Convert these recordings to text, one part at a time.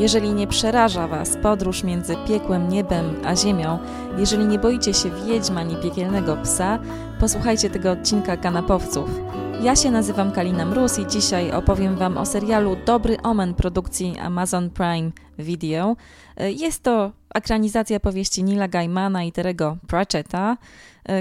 Jeżeli nie przeraża Was podróż między piekłem, niebem a ziemią, jeżeli nie boicie się wiedźma ani piekielnego psa, posłuchajcie tego odcinka kanapowców. Ja się nazywam Kalina Mróz i dzisiaj opowiem Wam o serialu Dobry Omen produkcji Amazon Prime Video. Jest to ekranizacja powieści Nila Gaimana i Terego Pratchetta.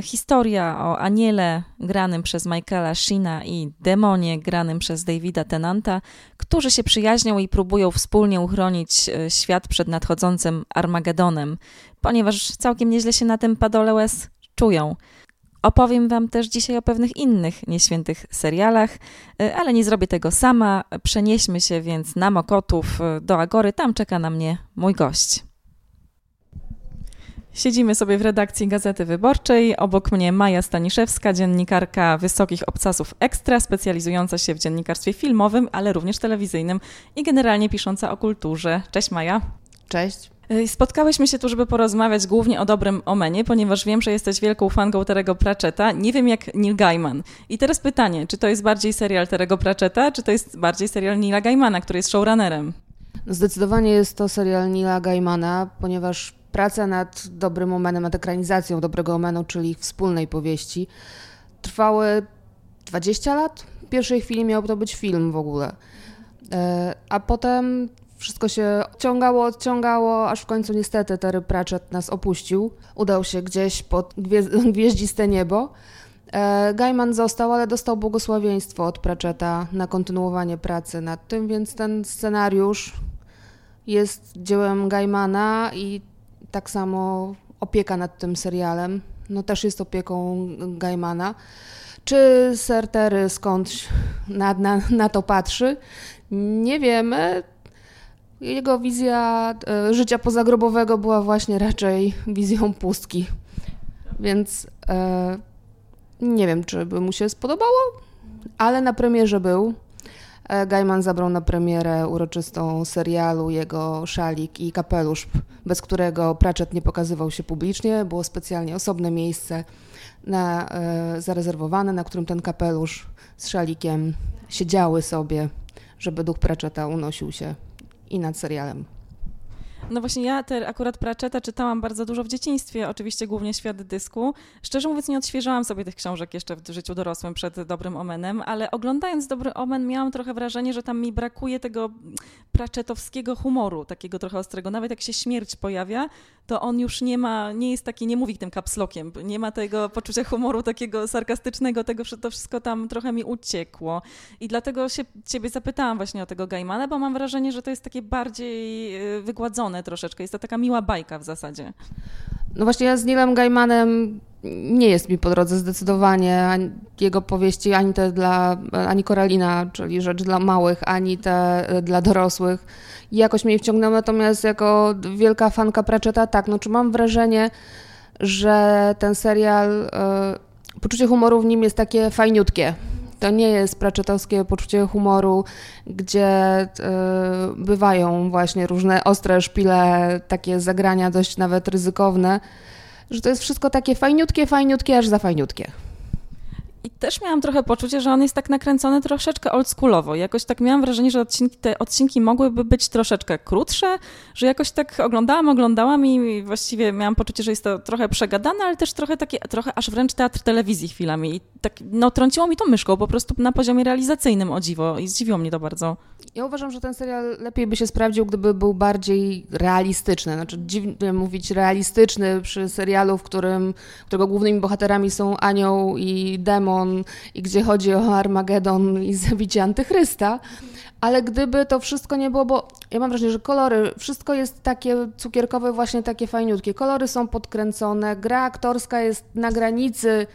Historia o aniele granym przez Michaela Sheena i demonie granym przez Davida Tennanta, którzy się przyjaźnią i próbują wspólnie uchronić e, świat przed nadchodzącym Armagedonem, ponieważ całkiem nieźle się na tym padole czują. Opowiem Wam też dzisiaj o pewnych innych nieświętych serialach, e, ale nie zrobię tego sama. Przenieśmy się więc na Mokotów e, do Agory, tam czeka na mnie mój gość. Siedzimy sobie w redakcji Gazety Wyborczej. Obok mnie Maja Staniszewska, dziennikarka Wysokich Obcasów Ekstra, specjalizująca się w dziennikarstwie filmowym, ale również telewizyjnym i generalnie pisząca o kulturze. Cześć Maja. Cześć. Y, spotkałyśmy się tu, żeby porozmawiać głównie o dobrym Omenie, ponieważ wiem, że jesteś wielką fanką Terego Pratchetta. Nie wiem jak Neil Gaiman. I teraz pytanie, czy to jest bardziej serial Terego Pratchetta, czy to jest bardziej serial Neila Gaimana, który jest showrunnerem? Zdecydowanie jest to serial Neila Gaimana, ponieważ praca nad dobrym Omenem, nad ekranizacją dobrego Omenu, czyli wspólnej powieści, trwały 20 lat. W pierwszej chwili miał to być film w ogóle. E, a potem wszystko się odciągało, odciągało, aż w końcu niestety Terry Pratchett nas opuścił. Udał się gdzieś pod gwieździste niebo. E, Gaiman został, ale dostał błogosławieństwo od Pratchetta na kontynuowanie pracy nad tym, więc ten scenariusz jest dziełem Gaimana i tak samo opieka nad tym serialem, no też jest opieką Gaimana. Czy Sir Terry skądś na, na, na to patrzy? Nie wiemy. Jego wizja e, życia pozagrobowego była właśnie raczej wizją pustki. Więc e, nie wiem, czy by mu się spodobało, ale na premierze był. E, Gaiman zabrał na premierę uroczystą serialu jego szalik i kapelusz, bez którego Pratchett nie pokazywał się publicznie. Było specjalnie osobne miejsce na, e, zarezerwowane, na którym ten kapelusz z szalikiem siedziały sobie, żeby duch Pratchetta unosił się i nad serialem. No właśnie ja te akurat Pratchetta czytałam bardzo dużo w dzieciństwie, oczywiście głównie Świat Dysku. Szczerze mówiąc nie odświeżałam sobie tych książek jeszcze w życiu dorosłym przed Dobrym Omenem, ale oglądając Dobry Omen miałam trochę wrażenie, że tam mi brakuje tego Pratchettowskiego humoru, takiego trochę ostrego. Nawet jak się śmierć pojawia, to on już nie ma, nie jest taki, nie mówi tym kapslokiem, nie ma tego poczucia humoru takiego sarkastycznego, tego, to wszystko tam trochę mi uciekło. I dlatego się ciebie zapytałam właśnie o tego Gaimana, bo mam wrażenie, że to jest takie bardziej y, troszeczkę. Jest to taka miła bajka w zasadzie. No właśnie ja z Nilem Gaimanem nie jest mi po drodze zdecydowanie ani jego powieści, ani te dla, ani Koralina, czyli rzecz dla małych, ani te dla dorosłych. Jakoś mnie wciągnęły, natomiast jako wielka fanka Pratchetta, tak, no czy mam wrażenie, że ten serial, y, poczucie humoru w nim jest takie fajniutkie. To nie jest pratchettowskie poczucie humoru, gdzie y, bywają właśnie różne ostre szpile, takie zagrania dość nawet ryzykowne, że to jest wszystko takie fajniutkie, fajniutkie, aż za fajniutkie. I też miałam trochę poczucie, że on jest tak nakręcony troszeczkę oldschoolowo. Jakoś tak miałam wrażenie, że odcinki, te odcinki mogłyby być troszeczkę krótsze, że jakoś tak oglądałam, oglądałam i właściwie miałam poczucie, że jest to trochę przegadane, ale też trochę takie, trochę aż wręcz teatr telewizji chwilami. I tak, no trąciło mi to myszką po prostu na poziomie realizacyjnym, o dziwo. I zdziwiło mnie to bardzo. Ja uważam, że ten serial lepiej by się sprawdził, gdyby był bardziej realistyczny. Znaczy dziwnie mówić realistyczny przy serialu, w którym, którego głównymi bohaterami są anioł i demon i gdzie chodzi o Armagedon i zabicie antychrysta. Ale gdyby to wszystko nie było, bo ja mam wrażenie, że kolory, wszystko jest takie cukierkowe, właśnie takie fajniutkie. Kolory są podkręcone, gra aktorska jest na granicy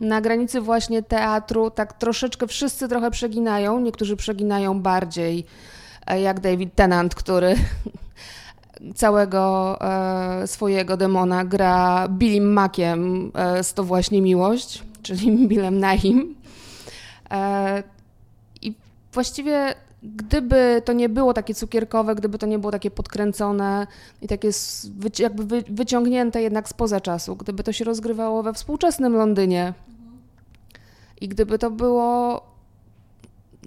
na granicy właśnie teatru, tak troszeczkę wszyscy trochę przeginają, niektórzy przeginają bardziej, e, jak David Tennant, który całego e, swojego demona gra Billym Mackiem e, z To właśnie miłość, czyli Billem Naim. E, I właściwie gdyby to nie było takie cukierkowe, gdyby to nie było takie podkręcone i takie jakby wyciągnięte jednak spoza czasu, gdyby to się rozgrywało we współczesnym Londynie, i gdyby to było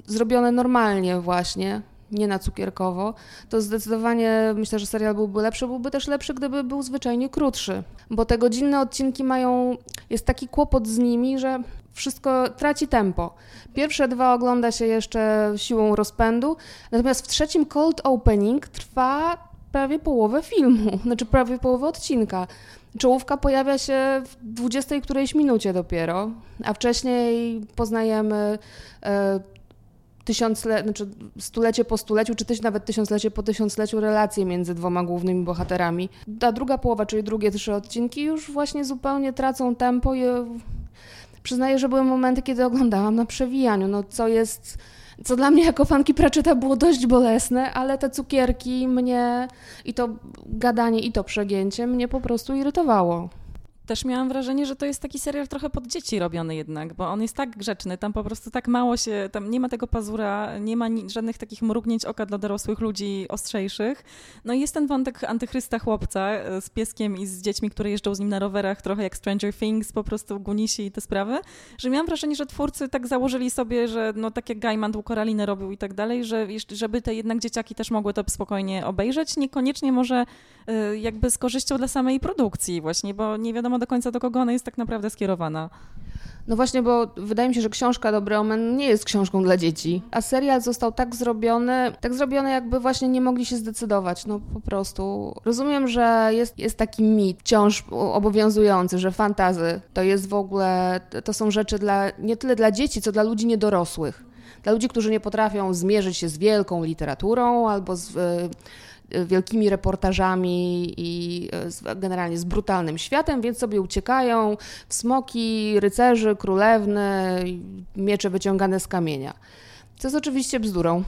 zrobione normalnie właśnie, nie na cukierkowo, to zdecydowanie myślę, że serial byłby lepszy. Byłby też lepszy, gdyby był zwyczajnie krótszy, bo te godzinne odcinki mają, jest taki kłopot z nimi, że wszystko traci tempo. Pierwsze dwa ogląda się jeszcze siłą rozpędu, natomiast w trzecim cold opening trwa prawie połowę filmu, znaczy prawie połowę odcinka. Czołówka pojawia się w 20 którejś minucie dopiero, a wcześniej poznajemy e, tysiącle, znaczy stulecie po stuleciu, czy też nawet tysiąclecie po tysiącleciu relacje między dwoma głównymi bohaterami. Ta druga połowa, czyli drugie trzy odcinki już właśnie zupełnie tracą tempo i przyznaję, że były momenty, kiedy oglądałam na przewijaniu, no co jest co dla mnie jako fanki Pratchetta było dość bolesne, ale te cukierki mnie i to gadanie i to przegięcie mnie po prostu irytowało też miałam wrażenie, że to jest taki serial trochę pod dzieci robiony jednak, bo on jest tak grzeczny, tam po prostu tak mało się, tam nie ma tego pazura, nie ma ni- żadnych takich mrugnięć oka dla dorosłych ludzi ostrzejszych. No i jest ten wątek antychrysta chłopca e, z pieskiem i z dziećmi, które jeżdżą z nim na rowerach, trochę jak Stranger Things, po prostu gunisi i te sprawy, że miałam wrażenie, że twórcy tak założyli sobie, że no tak jak Gaiman Koralinę robił i tak dalej, że żeby te jednak dzieciaki też mogły to spokojnie obejrzeć, niekoniecznie może e, jakby z korzyścią dla samej produkcji właśnie, bo nie wiadomo wiadomo do końca, do kogo ona jest tak naprawdę skierowana. No właśnie, bo wydaje mi się, że książka Dobry Omen nie jest książką dla dzieci, a serial został tak zrobiony, tak zrobiony jakby właśnie nie mogli się zdecydować, no po prostu. Rozumiem, że jest, jest taki mit wciąż obowiązujący, że fantazy to jest w ogóle, to są rzeczy dla, nie tyle dla dzieci, co dla ludzi niedorosłych. Dla ludzi, którzy nie potrafią zmierzyć się z wielką literaturą albo z wielkimi reportażami i e, generalnie z brutalnym światem, więc sobie uciekają w smoki, rycerzy, królewny, miecze wyciągane z kamienia. Co jest oczywiście bzdurą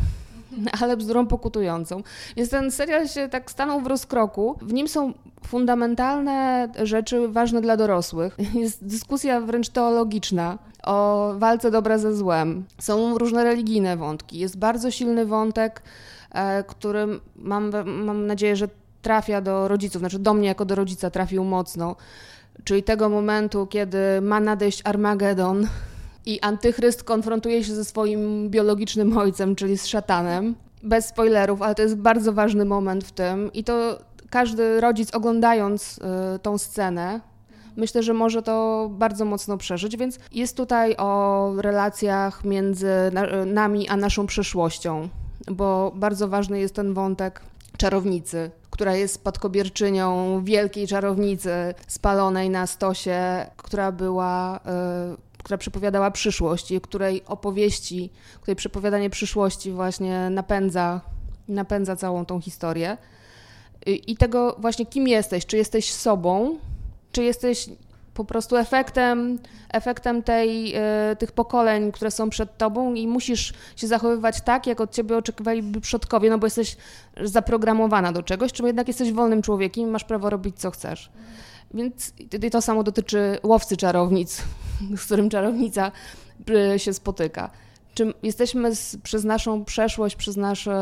ale bzdurą pokutującą. Więc ten serial się tak stanął w rozkroku. W nim są fundamentalne rzeczy ważne dla dorosłych. Jest dyskusja wręcz teologiczna o walce dobra ze złem. Są różne religijne wątki. Jest bardzo silny wątek który mam, mam nadzieję, że trafia do rodziców, znaczy do mnie jako do rodzica trafił mocno, czyli tego momentu, kiedy ma nadejść Armagedon i antychryst konfrontuje się ze swoim biologicznym ojcem, czyli z szatanem. Bez spoilerów, ale to jest bardzo ważny moment w tym. I to każdy rodzic oglądając y, tą scenę, myślę, że może to bardzo mocno przeżyć, więc jest tutaj o relacjach między nami a naszą przyszłością bo bardzo ważny jest ten wątek czarownicy, która jest spadkobierczynią wielkiej czarownicy spalonej na stosie, która była, y, która przepowiadała przyszłość i której opowieści, której przepowiadanie przyszłości właśnie napędza, napędza całą tą historię. I tego właśnie, kim jesteś? Czy jesteś sobą? Czy jesteś po prostu efektem, efektem tej, e, tych pokoleń, które są przed tobą i musisz się zachowywać tak, jak od ciebie oczekiwaliby przodkowie, no bo jesteś zaprogramowana do czegoś, czy jednak jesteś wolnym człowiekiem i masz prawo robić, co chcesz. Więc to samo dotyczy łowcy czarownic, z którym czarownica e, się spotyka. Czy jesteśmy z, przez naszą przeszłość, przez nasze,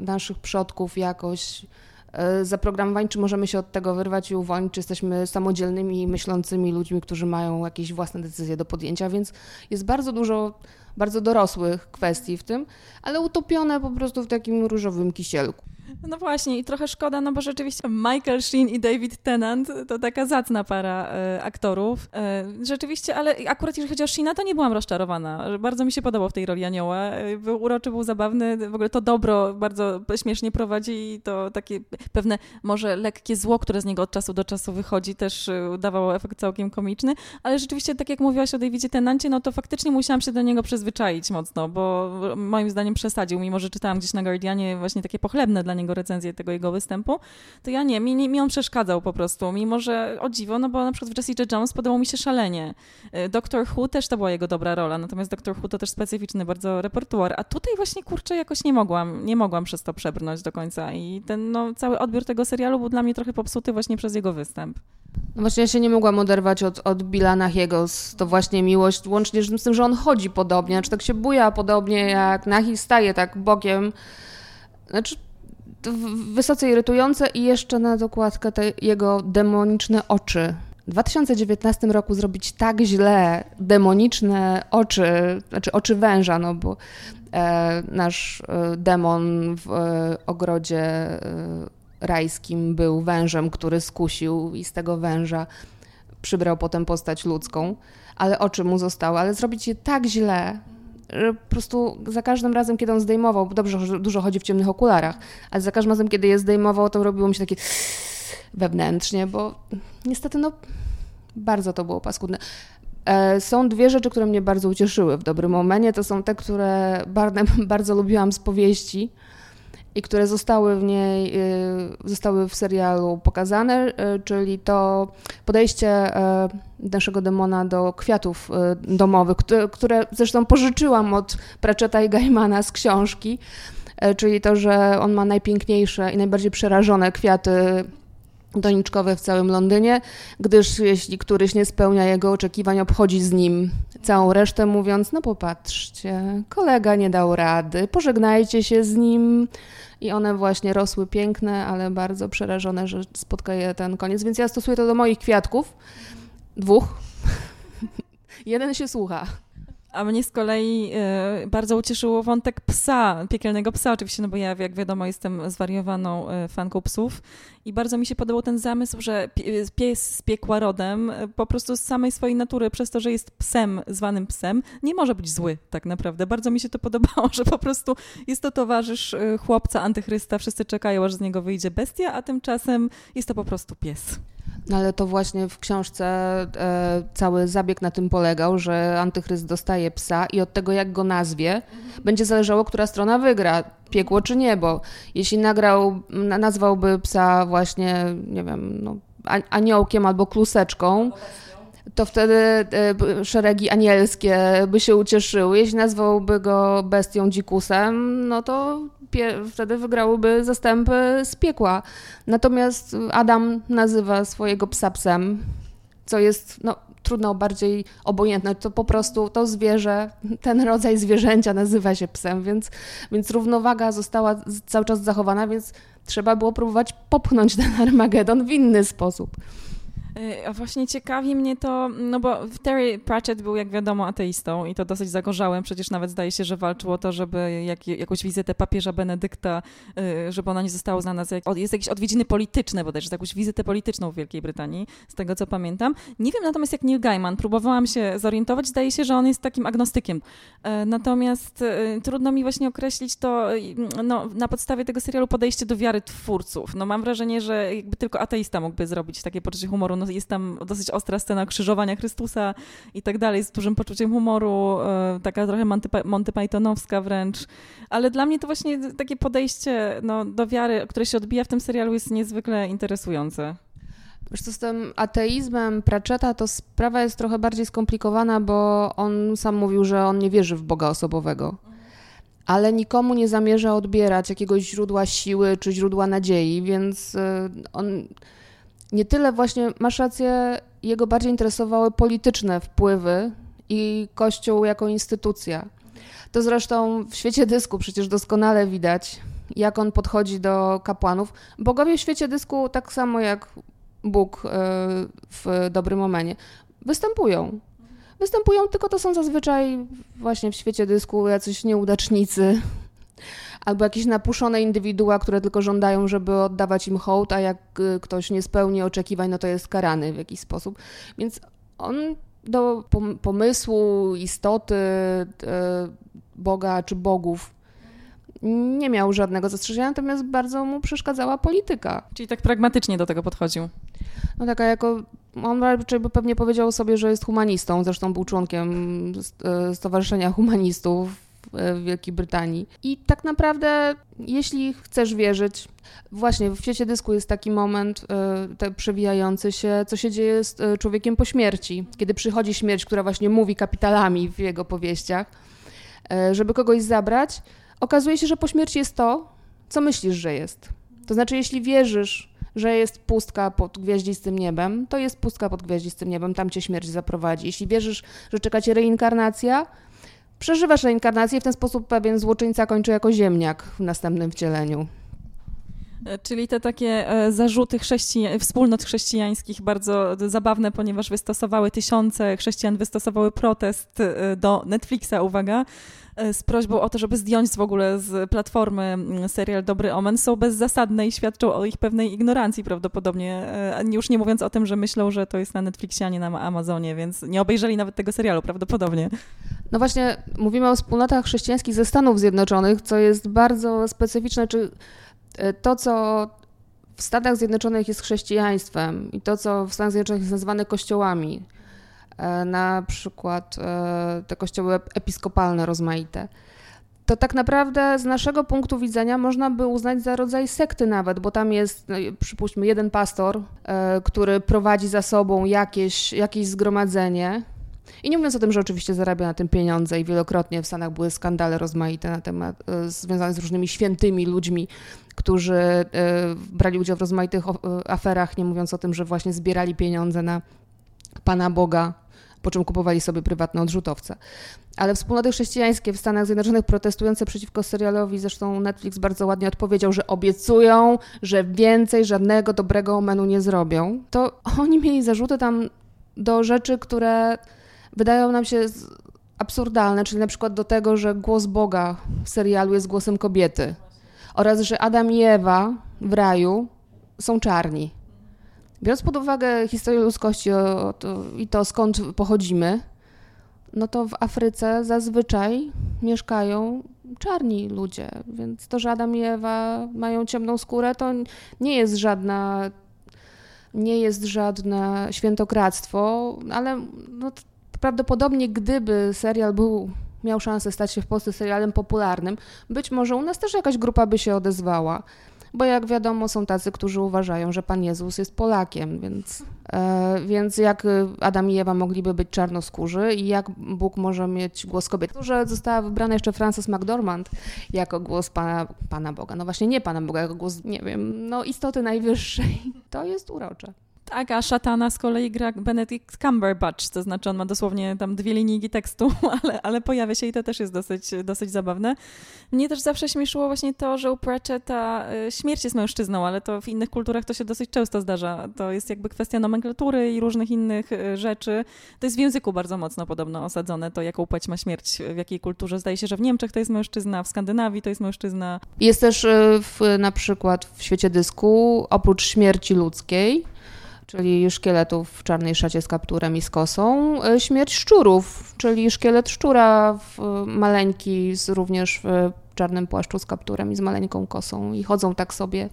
e, naszych przodków jakoś E, zaprogramowani, czy możemy się od tego wyrwać i uwolnić, czy jesteśmy samodzielnymi, myślącymi ludźmi, którzy mają jakieś własne decyzje do podjęcia, więc jest bardzo dużo bardzo dorosłych kwestii w tym, ale utopione po prostu w takim różowym kisielku. No właśnie i trochę szkoda, no bo rzeczywiście Michael Sheen i David Tennant to taka zacna para e, aktorów. E, rzeczywiście, ale akurat jeżeli chodzi o Sheena, to nie byłam rozczarowana. Bardzo mi się podobał w tej roli anioła. E, był uroczy, był zabawny, w ogóle to dobro bardzo śmiesznie prowadzi i to takie pewne może lekkie zło, które z niego od czasu do czasu wychodzi, też e, dawało efekt całkiem komiczny, ale rzeczywiście, tak jak mówiłaś o Davidzie Tennancie, no to faktycznie musiałam się do niego przyzwyczaić mocno, bo moim zdaniem przesadził, mimo że czytałam gdzieś na Guardianie właśnie takie pochlebne dla niego recenzję tego jego występu, to ja nie, mi, mi on przeszkadzał po prostu, mimo że o dziwo, no bo na przykład w Jessica Jones podobał mi się szalenie. Y, Doctor Who też to była jego dobra rola, natomiast Doctor Who to też specyficzny bardzo repertuar, a tutaj właśnie, kurczę, jakoś nie mogłam, nie mogłam przez to przebrnąć do końca i ten, no, cały odbiór tego serialu był dla mnie trochę popsuty właśnie przez jego występ. No właśnie ja się nie mogłam oderwać od, od jego to właśnie miłość, łącznie z tym, że on chodzi podobnie, znaczy tak się buja podobnie jak Nahi staje tak bokiem. Znaczy wysoce irytujące i jeszcze na dokładkę te jego demoniczne oczy. W 2019 roku zrobić tak źle demoniczne oczy, znaczy oczy węża, no bo e, nasz e, demon w ogrodzie rajskim był wężem, który skusił i z tego węża przybrał potem postać ludzką, ale oczy mu zostały, ale zrobić je tak źle, po prostu za każdym razem, kiedy on zdejmował, dobrze, że dużo chodzi w ciemnych okularach, ale za każdym razem, kiedy je zdejmował, to robiło mi się takie wewnętrznie, bo niestety no bardzo to było paskudne. E, są dwie rzeczy, które mnie bardzo ucieszyły w dobrym momencie. To są te, które bardzo lubiłam z powieści i które zostały w niej, y, zostały w serialu pokazane, y, czyli to podejście y, naszego demona do kwiatów domowych, które zresztą pożyczyłam od Pratchetta i Gaimana z książki, czyli to, że on ma najpiękniejsze i najbardziej przerażone kwiaty doniczkowe w całym Londynie, gdyż jeśli któryś nie spełnia jego oczekiwań, obchodzi z nim całą resztę, mówiąc: No popatrzcie, kolega nie dał rady, pożegnajcie się z nim. I one właśnie rosły piękne, ale bardzo przerażone, że spotka je ten koniec. Więc ja stosuję to do moich kwiatków. Dwóch. Jeden się słucha. A mnie z kolei y, bardzo ucieszyło wątek psa, piekielnego psa oczywiście, no bo ja jak wiadomo jestem zwariowaną y, fanką psów i bardzo mi się podobał ten zamysł, że pies z piekła rodem y, po prostu z samej swojej natury, przez to, że jest psem, zwanym psem, nie może być zły tak naprawdę. Bardzo mi się to podobało, że po prostu jest to towarzysz chłopca antychrysta, wszyscy czekają, aż z niego wyjdzie bestia, a tymczasem jest to po prostu pies. No ale to właśnie w książce e, cały zabieg na tym polegał, że antychryst dostaje psa i od tego, jak go nazwie, mhm. będzie zależało, która strona wygra, piekło czy niebo. Jeśli nagrał, nazwałby psa właśnie, nie wiem, no, aniołkiem albo kluseczką, to wtedy e, szeregi anielskie by się ucieszyły. Jeśli nazwałby go bestią dzikusem, no to wtedy wygrałyby zastępy z piekła. Natomiast Adam nazywa swojego psa psem, co jest no, trudno bardziej obojętne. To po prostu to zwierzę, ten rodzaj zwierzęcia nazywa się psem, więc, więc równowaga została cały czas zachowana, więc trzeba było próbować popchnąć ten Armagedon w inny sposób. A właśnie ciekawi mnie to, no bo Terry Pratchett był, jak wiadomo, ateistą i to dosyć zagorzałem. Przecież nawet zdaje się, że walczył o to, żeby jak, jakąś wizytę papieża Benedykta, y, żeby ona nie została uznana za... Jest jakieś odwiedziny polityczne bodajże, za jakąś wizytę polityczną w Wielkiej Brytanii, z tego co pamiętam. Nie wiem natomiast jak Neil Gaiman, próbowałam się zorientować, zdaje się, że on jest takim agnostykiem. E, natomiast trudno mi właśnie określić to no, na podstawie tego serialu podejście do wiary twórców. No mam wrażenie, że jakby tylko ateista mógłby zrobić takie poczucie humoru. Jest tam dosyć ostra scena krzyżowania Chrystusa i tak dalej, z dużym poczuciem humoru, e, taka trochę Monty Pythonowska wręcz, ale dla mnie to właśnie takie podejście no, do wiary, które się odbija w tym serialu jest niezwykle interesujące. Wiesz co, z tym ateizmem Pratchetta to sprawa jest trochę bardziej skomplikowana, bo on sam mówił, że on nie wierzy w Boga osobowego. Ale nikomu nie zamierza odbierać jakiegoś źródła siły czy źródła nadziei, więc e, on nie tyle właśnie, masz rację, jego bardziej interesowały polityczne wpływy i Kościół jako instytucja. To zresztą w świecie dysku przecież doskonale widać, jak on podchodzi do kapłanów. Bogowie w świecie dysku, tak samo jak Bóg e, w dobrym momencie, występują. Występują, tylko to są zazwyczaj właśnie w świecie dysku jacyś nieudacznicy, albo jakieś napuszone indywidua, które tylko żądają, żeby oddawać im hołd, a jak y, ktoś nie spełni oczekiwań, no to jest karany w jakiś sposób. Więc on do pomysłu, istoty y, Boga czy bogów nie miał żadnego zastrzeżenia, natomiast bardzo mu przeszkadzała polityka. Czyli tak pragmatycznie do tego podchodził. No taka jako, on raczej by pewnie powiedział sobie, że jest humanistą, zresztą był członkiem y, Stowarzyszenia Humanistów w Wielkiej Brytanii. I tak naprawdę, jeśli chcesz wierzyć, właśnie w świecie dysku jest taki moment e, przewijający się, co się dzieje z e, człowiekiem po śmierci, kiedy przychodzi śmierć, która właśnie mówi kapitalami w jego powieściach, e, żeby kogoś zabrać. Okazuje się, że po śmierci jest to, co myślisz, że jest. To znaczy, jeśli wierzysz, że jest pustka pod gwiaździstym niebem, to jest pustka pod gwiaździstym niebem, tam cię śmierć zaprowadzi. Jeśli wierzysz, że czeka cię reinkarnacja, Przeżywasz reinkarnację, w ten sposób pewien złoczyńca kończy jako ziemniak w następnym wcieleniu. Czyli te takie e, zarzuty chrześcijan, wspólnot chrześcijańskich bardzo zabawne, ponieważ wystosowały tysiące chrześcijan, wystosowały protest e, do Netflixa, uwaga, e, z prośbą o to, żeby zdjąć w ogóle z platformy mm, serial Dobry Omen, są bezzasadne i świadczą o ich pewnej ignorancji prawdopodobnie. Już nie mówiąc o tym, że myślą, że to jest na Netflixie, a nie na Amazonie, więc nie obejrzeli nawet tego serialu prawdopodobnie. No właśnie, mówimy o wspólnotach chrześcijańskich ze Stanów Zjednoczonych, co jest bardzo specyficzne, czy E, to, co w Stanach Zjednoczonych jest chrześcijaństwem i to, co w Stanach Zjednoczonych jest nazywane kościołami, e, na przykład e, te kościoły episkopalne rozmaite, to tak naprawdę z naszego punktu widzenia można by uznać za rodzaj sekty nawet, bo tam jest, no, przypuśćmy, jeden pastor, który prowadzi za sobą jakieś, jakieś zgromadzenie, i nie mówiąc o tym, że oczywiście zarabia na tym pieniądze i wielokrotnie w Stanach były skandale rozmaite na temat e, związane z różnymi świętymi ludźmi, którzy e, brali udział w rozmaitych e, aferach, nie mówiąc o tym, że właśnie zbierali pieniądze na Pana Boga, po czym kupowali sobie prywatne odrzutowce. Ale wspólnoty chrześcijańskie w Stanach Zjednoczonych protestujące przeciwko serialowi, zresztą Netflix bardzo ładnie odpowiedział, że obiecują, że więcej żadnego dobrego menu nie zrobią, to oni mieli zarzuty tam do rzeczy, które wydają nam się absurdalne, czyli na przykład do tego, że głos Boga w serialu jest głosem kobiety oraz że Adam i Ewa w raju są czarni. Biorąc pod uwagę historię ludzkości o, to, i to skąd pochodzimy, no to w Afryce zazwyczaj mieszkają czarni ludzie, więc to, że Adam i Ewa mają ciemną skórę, to nie jest żadna nie jest żadne świętokradztwo, ale no, prawdopodobnie gdyby serial był miał szansę stać się w Polsce serialem popularnym, być może u nas też jakaś grupa by się odezwała. Bo jak wiadomo, są tacy, którzy uważają, że Pan Jezus jest Polakiem, więc, e, więc jak Adam i Ewa mogliby być czarnoskórzy i jak Bóg może mieć głos kobiety, że została wybrana jeszcze Frances McDormand jako głos Pana, Pana Boga. No właśnie nie Pana Boga, jako głos, nie wiem, no istoty najwyższej. To jest urocze. Tak, a szatana z kolei gra Benedict Cumberbatch, to znaczy on ma dosłownie tam dwie linijki tekstu, ale, ale pojawia się i to też jest dosyć, dosyć zabawne. Mnie też zawsze śmieszyło właśnie to, że u Pratchetta y, śmierć jest mężczyzną, ale to w innych kulturach to się dosyć często zdarza. To jest jakby kwestia nomenklatury i różnych innych y, rzeczy. To jest w języku bardzo mocno podobno osadzone, to jaką płeć ma śmierć, w jakiej kulturze. Zdaje się, że w Niemczech to jest mężczyzna, w Skandynawii to jest mężczyzna. Jest też y, w, na przykład w świecie dysku, oprócz śmierci ludzkiej, czyli szkieletów w czarnej szacie z kapturem i z kosą. E, śmierć szczurów, czyli szkielet szczura maleńki, z, również w czarnym płaszczu z kapturem i z maleńką kosą i chodzą tak sobie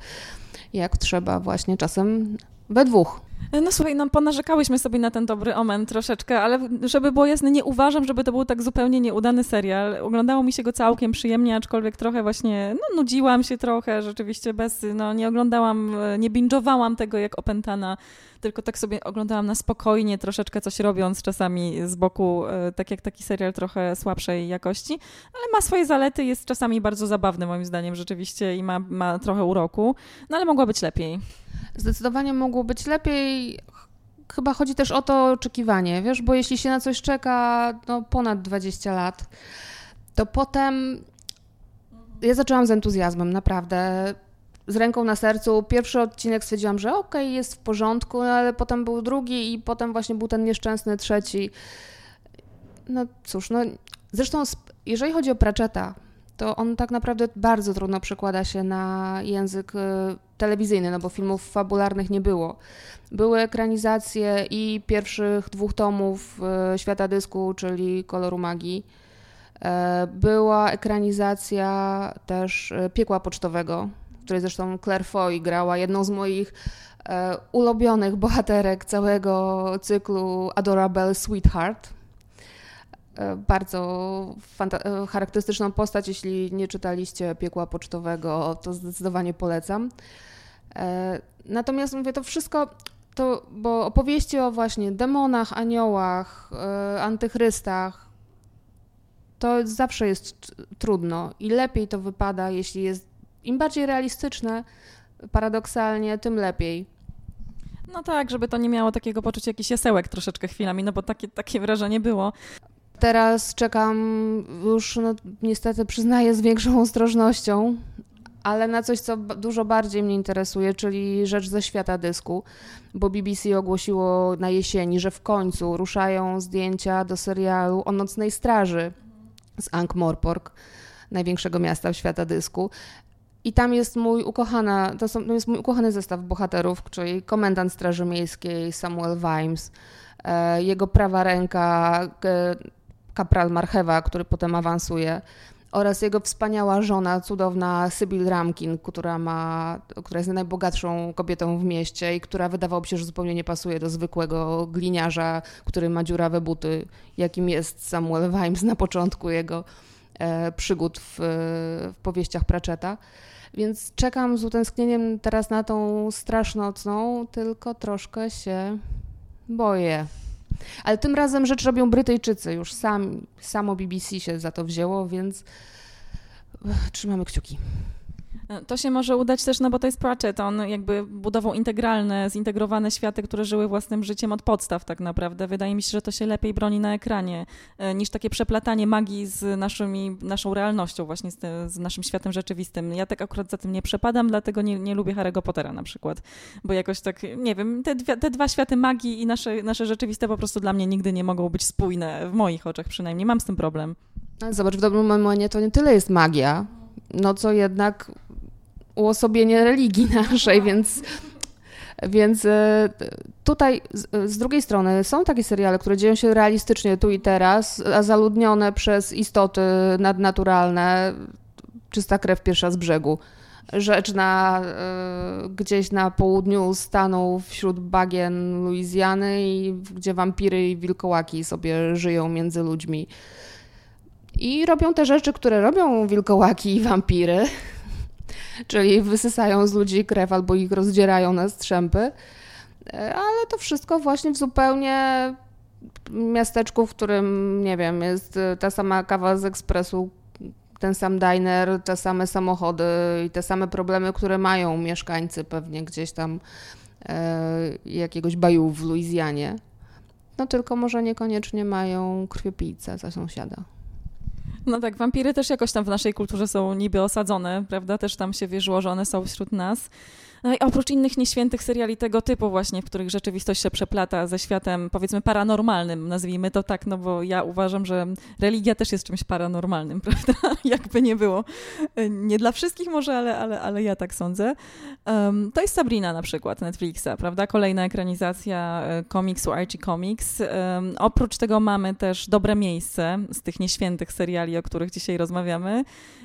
jak trzeba właśnie czasem we dwóch. No słuchaj, no ponarzekałyśmy sobie na ten dobry omen troszeczkę, ale żeby było jasne, nie uważam, żeby to był tak zupełnie nieudany serial. Oglądało mi się go całkiem przyjemnie, aczkolwiek trochę właśnie, no nudziłam się trochę, rzeczywiście bez, no nie oglądałam, nie binge'owałam tego jak opętana, tylko tak sobie oglądałam na spokojnie, troszeczkę coś robiąc czasami z boku, e, tak jak taki serial trochę słabszej jakości, ale ma swoje zalety, jest czasami bardzo zabawny moim zdaniem rzeczywiście i ma, ma trochę uroku, no ale mogło być lepiej. Zdecydowanie mogło być lepiej. Chyba chodzi też o to oczekiwanie, wiesz, bo jeśli się na coś czeka no, ponad 20 lat, to potem ja zaczęłam z entuzjazmem, naprawdę. Z ręką na sercu. Pierwszy odcinek stwierdziłam, że okej, okay, jest w porządku, ale potem był drugi i potem właśnie był ten nieszczęsny trzeci. No cóż, no zresztą jeżeli chodzi o Pratchetta, to on tak naprawdę bardzo trudno przekłada się na język y, telewizyjny, no bo filmów fabularnych nie było. Były ekranizacje i pierwszych dwóch tomów y, Świata Dysku, czyli Koloru Magii. E, była ekranizacja też y, Piekła Pocztowego, której zresztą Claire Foy grała jedną z moich e, ulubionych bohaterek całego cyklu Adorable Sweetheart. E, bardzo e, charakterystyczną postać. Jeśli nie czytaliście Piekła Pocztowego, to zdecydowanie polecam. E, natomiast mówię, to wszystko, to, bo opowieści o właśnie demonach, aniołach, antychrystach, to zawsze jest trudno i lepiej to wypada, jeśli jest im bardziej realistyczne, paradoksalnie, tym lepiej. No tak, żeby to nie miało takiego poczucia jakiś jasełek troszeczkę chwilami, no bo takie, takie wrażenie było. Teraz czekam już, no, niestety przyznaję, z większą ostrożnością, ale na coś, co dużo bardziej mnie interesuje, czyli rzecz ze świata dysku, bo BBC ogłosiło na jesieni, że w końcu ruszają zdjęcia do serialu o Nocnej Straży z Ankh-Morpork, największego miasta świata dysku. I tam jest mój ukochana, to, są, to jest mój ukochany zestaw bohaterów, czyli komendant Straży Miejskiej Samuel Vimes, e, jego prawa ręka e, kapral Marchewa, który potem awansuje, oraz jego wspaniała żona, cudowna Sybil Ramkin, która, ma, która jest najbogatszą kobietą w mieście i która wydawałoby się, że zupełnie nie pasuje do zwykłego gliniarza, który ma dziurawe buty, jakim jest Samuel Vimes na początku jego e, przygód w, w powieściach Pratchetta. Więc czekam z utęsknieniem teraz na tą strasznocną, tylko troszkę się boję. Ale tym razem rzecz robią Brytyjczycy, już sam, samo BBC się za to wzięło, więc trzymamy kciuki. To się może udać też, no bo to jest Pratchett, on jakby budował integralne, zintegrowane światy, które żyły własnym życiem od podstaw tak naprawdę. Wydaje mi się, że to się lepiej broni na ekranie e, niż takie przeplatanie magii z naszymi, naszą realnością, właśnie z, z naszym światem rzeczywistym. Ja tak akurat za tym nie przepadam, dlatego nie, nie lubię Harry'ego Pottera na przykład, bo jakoś tak, nie wiem, te, dwie, te dwa światy magii i nasze, nasze rzeczywiste po prostu dla mnie nigdy nie mogą być spójne, w moich oczach przynajmniej. Mam z tym problem. Zobacz, w dobrym momencie to nie tyle jest magia, no co jednak uosobienie religii naszej, więc, więc e, tutaj z, drugiej strony są takie seriale, które dzieją się realistycznie tu i teraz, a zaludnione przez istoty nadnaturalne, czysta krew pierwsza z brzegu. Rzecz na, e, gdzieś na południu stanu wśród bagien Luizjany, gdzie wampiry i wilkołaki sobie żyją między ludźmi. I robią te rzeczy, które robią wilkołaki i wampiry, czyli wysysają z ludzi krew albo ich rozdzierają na strzępy. E, ale to wszystko właśnie w zupełnie miasteczku, w którym, nie wiem, jest ta sama kawa z ekspresu, ten sam diner, te same samochody i te same problemy, które mają mieszkańcy pewnie gdzieś tam e, jakiegoś baju w Luizjanie. No tylko może niekoniecznie mają krwiopijca za sąsiada. No tak, wampiry też jakoś tam w naszej kulturze są niby osadzone, prawda? Też tam się wierzyło, że one są wśród nas. No i oprócz innych nieświętych seriali tego typu właśnie, w których rzeczywistość się przeplata ze światem powiedzmy paranormalnym, nazwijmy to tak, no bo ja uważam, że religia też jest czymś paranormalnym, prawda? Jakby nie było. Nie dla wszystkich może, ale, ale, ale ja tak sądzę. Um, to jest Sabrina na przykład Netflixa, prawda? Kolejna ekranizacja e, komiksu Archie Comics. Um, oprócz tego mamy też Dobre Miejsce z tych nieświętych seriali, o których dzisiaj rozmawiamy.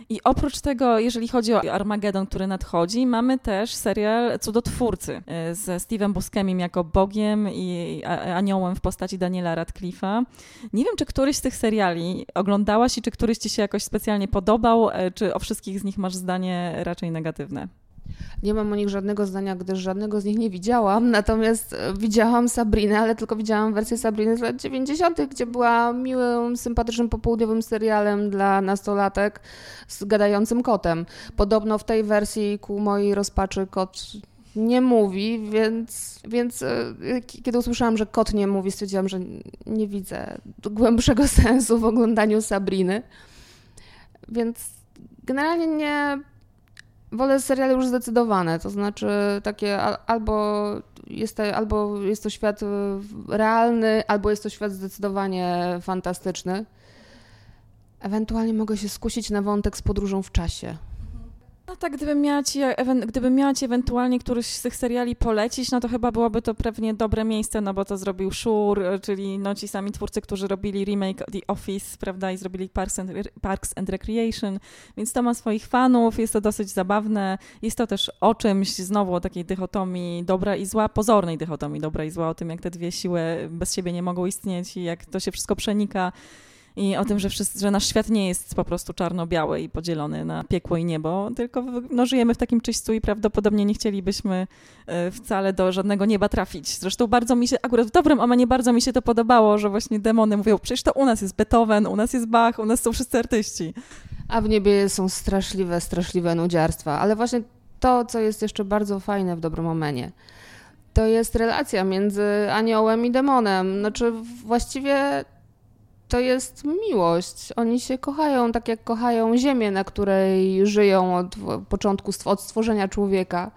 I oprócz tego, jeżeli chodzi o Armageddon, który nadchodzi, mamy też serial Cudotwórcy e, ze Steve'em Buscemim jako Bogiem i aniołem w postaci Daniela Radcliffe'a. Nie wiem, czy któryś z tych seriali oglądałaś i czy któryś ci się jakoś specjalnie podobał, e, czy o wszystkich z nich masz zdanie raczej negatywne? Nie mam o nich żadnego zdania, gdyż żadnego z nich nie widziałam. Natomiast e, widziałam Sabrinę, ale tylko widziałam wersję Sabriny z lat 90., gdzie była miłym, sympatycznym popołudniowym serialem dla nastolatek z gadającym kotem. Podobno w tej wersji ku mojej rozpaczy kot nie mówi, więc, więc e, kiedy usłyszałam, że kot nie mówi, stwierdziłam, że nie widzę głębszego sensu w oglądaniu Sabriny. Więc generalnie nie wolę seriale już zdecydowane, to znaczy takie albo jest albo jest to świat realny, albo jest to świat zdecydowanie fantastyczny. Ewentualnie mogę się skusić na wątek z podróżą w czasie. No tak, gdybym miała, ci, gdybym miała ci ewentualnie któryś z tych seriali polecić, no to chyba byłoby to pewnie dobre miejsce, no bo to zrobił Shore, czyli no ci sami twórcy, którzy robili remake The Office, prawda, i zrobili Parks and, Parks and Recreation, więc to ma swoich fanów, jest to dosyć zabawne, jest to też o czymś, znowu o takiej dychotomii dobra i zła, pozornej dychotomii dobra i zła, o tym, jak te dwie siły bez siebie nie mogą istnieć i jak to się wszystko przenika i o tym, że, wszyscy, że nasz świat nie jest po prostu czarno-biały i podzielony na piekło i niebo, tylko no, żyjemy w takim czyśćcu i prawdopodobnie nie chcielibyśmy e, wcale do żadnego nieba trafić. Zresztą bardzo mi się, akurat w dobrym omanie bardzo mi się to podobało, że właśnie demony mówią, przecież to u nas jest Beethoven, u nas jest Bach, u nas są wszyscy artyści. A w niebie są straszliwe, straszliwe nudziarstwa, ale właśnie to, co jest jeszcze bardzo fajne w dobrym omenie, to jest relacja między aniołem i demonem. Znaczy właściwie to jest miłość. Oni się kochają tak jak kochają ziemię, na której żyją od początku, od stworzenia człowieka.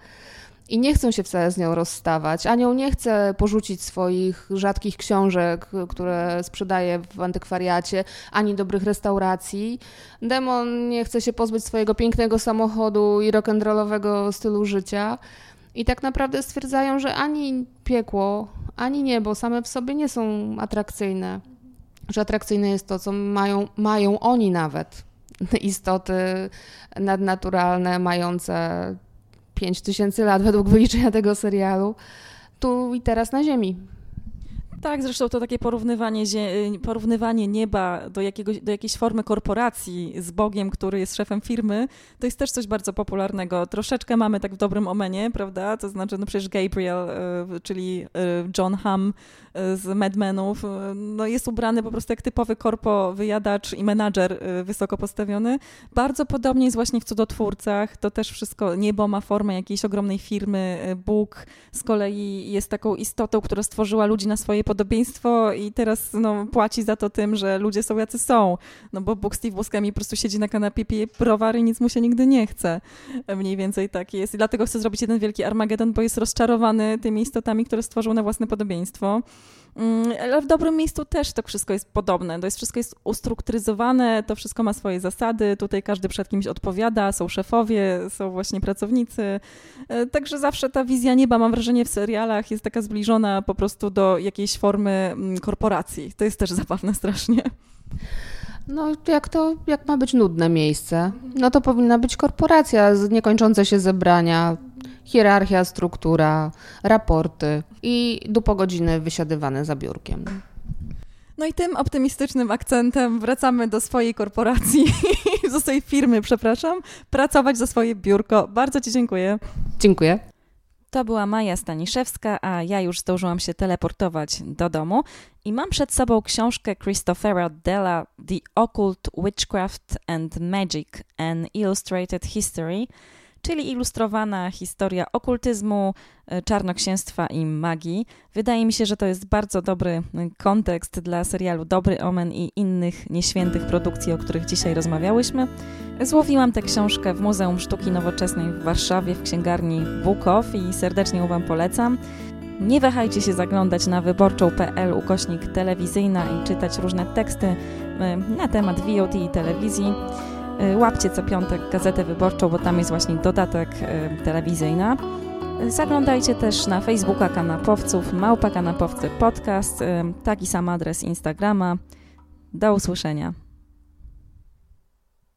I nie chcą się wcale z nią rozstawać. Anioł nie chce porzucić swoich rzadkich książek, które sprzedaje w antykwariacie, ani dobrych restauracji. Demon nie chce się pozbyć swojego pięknego samochodu i rock'n'rollowego stylu życia. I tak naprawdę stwierdzają, że ani piekło, ani niebo same w sobie nie są atrakcyjne. Że atrakcyjne jest to, co mają, mają oni nawet. Istoty nadnaturalne, mające 5000 lat według wyliczenia tego serialu, tu i teraz na Ziemi. Tak, zresztą to takie porównywanie, y, porównywanie nieba do, jakiegoś, do jakiejś formy korporacji z Bogiem, który jest szefem firmy, to jest też coś bardzo popularnego. Troszeczkę mamy tak w dobrym omenie, prawda? To znaczy, no przecież Gabriel, y, czyli y, John Hamm z Mad Menów, no jest ubrany po prostu jak typowy korpo wyjadacz i menadżer wysoko postawiony. Bardzo podobnie jest właśnie w cudotwórcach. To też wszystko, niebo ma formę jakiejś ogromnej firmy. Bóg z kolei jest taką istotą, która stworzyła ludzi na swoje podobieństwo i teraz no, płaci za to tym, że ludzie są jacy są. No bo Bóg Steve Buscemi po prostu siedzi na kanapie, pije browar i nic mu się nigdy nie chce. Mniej więcej tak jest. I dlatego chce zrobić jeden wielki Armagedon, bo jest rozczarowany tymi istotami, które stworzył na własne podobieństwo. Mm, ale w dobrym miejscu też to wszystko jest podobne. To jest, wszystko jest ustrukturyzowane, to wszystko ma swoje zasady. Tutaj każdy przed kimś odpowiada, są szefowie, są właśnie pracownicy. E, także zawsze ta wizja nieba, mam wrażenie, w serialach jest taka zbliżona po prostu do jakiejś formy mm, korporacji. To jest też zabawne strasznie. No, jak to, jak ma być nudne miejsce? No to powinna być korporacja, niekończące się zebrania, hierarchia, struktura, raporty i dupogodziny wysiadywane za biurkiem. No i tym optymistycznym akcentem wracamy do swojej korporacji, do swojej firmy, przepraszam, pracować za swoje biurko. Bardzo Ci dziękuję. Dziękuję. To była Maja Staniszewska, a ja już zdążyłam się teleportować do domu i mam przed sobą książkę Christophera Della The Occult Witchcraft and Magic An Illustrated History – czyli ilustrowana historia okultyzmu, e, czarnoksięstwa i magii. Wydaje mi się, że to jest bardzo dobry e, kontekst dla serialu Dobry Omen i innych nieświętych produkcji, o których dzisiaj rozmawiałyśmy. Złowiłam tę książkę w Muzeum Sztuki Nowoczesnej w Warszawie w księgarni Bukow i serdecznie ją Wam polecam. Nie wahajcie się zaglądać na wyborczą.pl ukośnik telewizyjna i czytać różne teksty e, na temat VOD i telewizji. Y, łapcie co piątek gazetę wyborczą, bo tam jest właśnie dodatek y, telewizyjna. Zaglądajcie też na Facebooka Kanapowców, Małpa Kanapowcy Podcast, y, taki sam adres Instagrama. Do usłyszenia.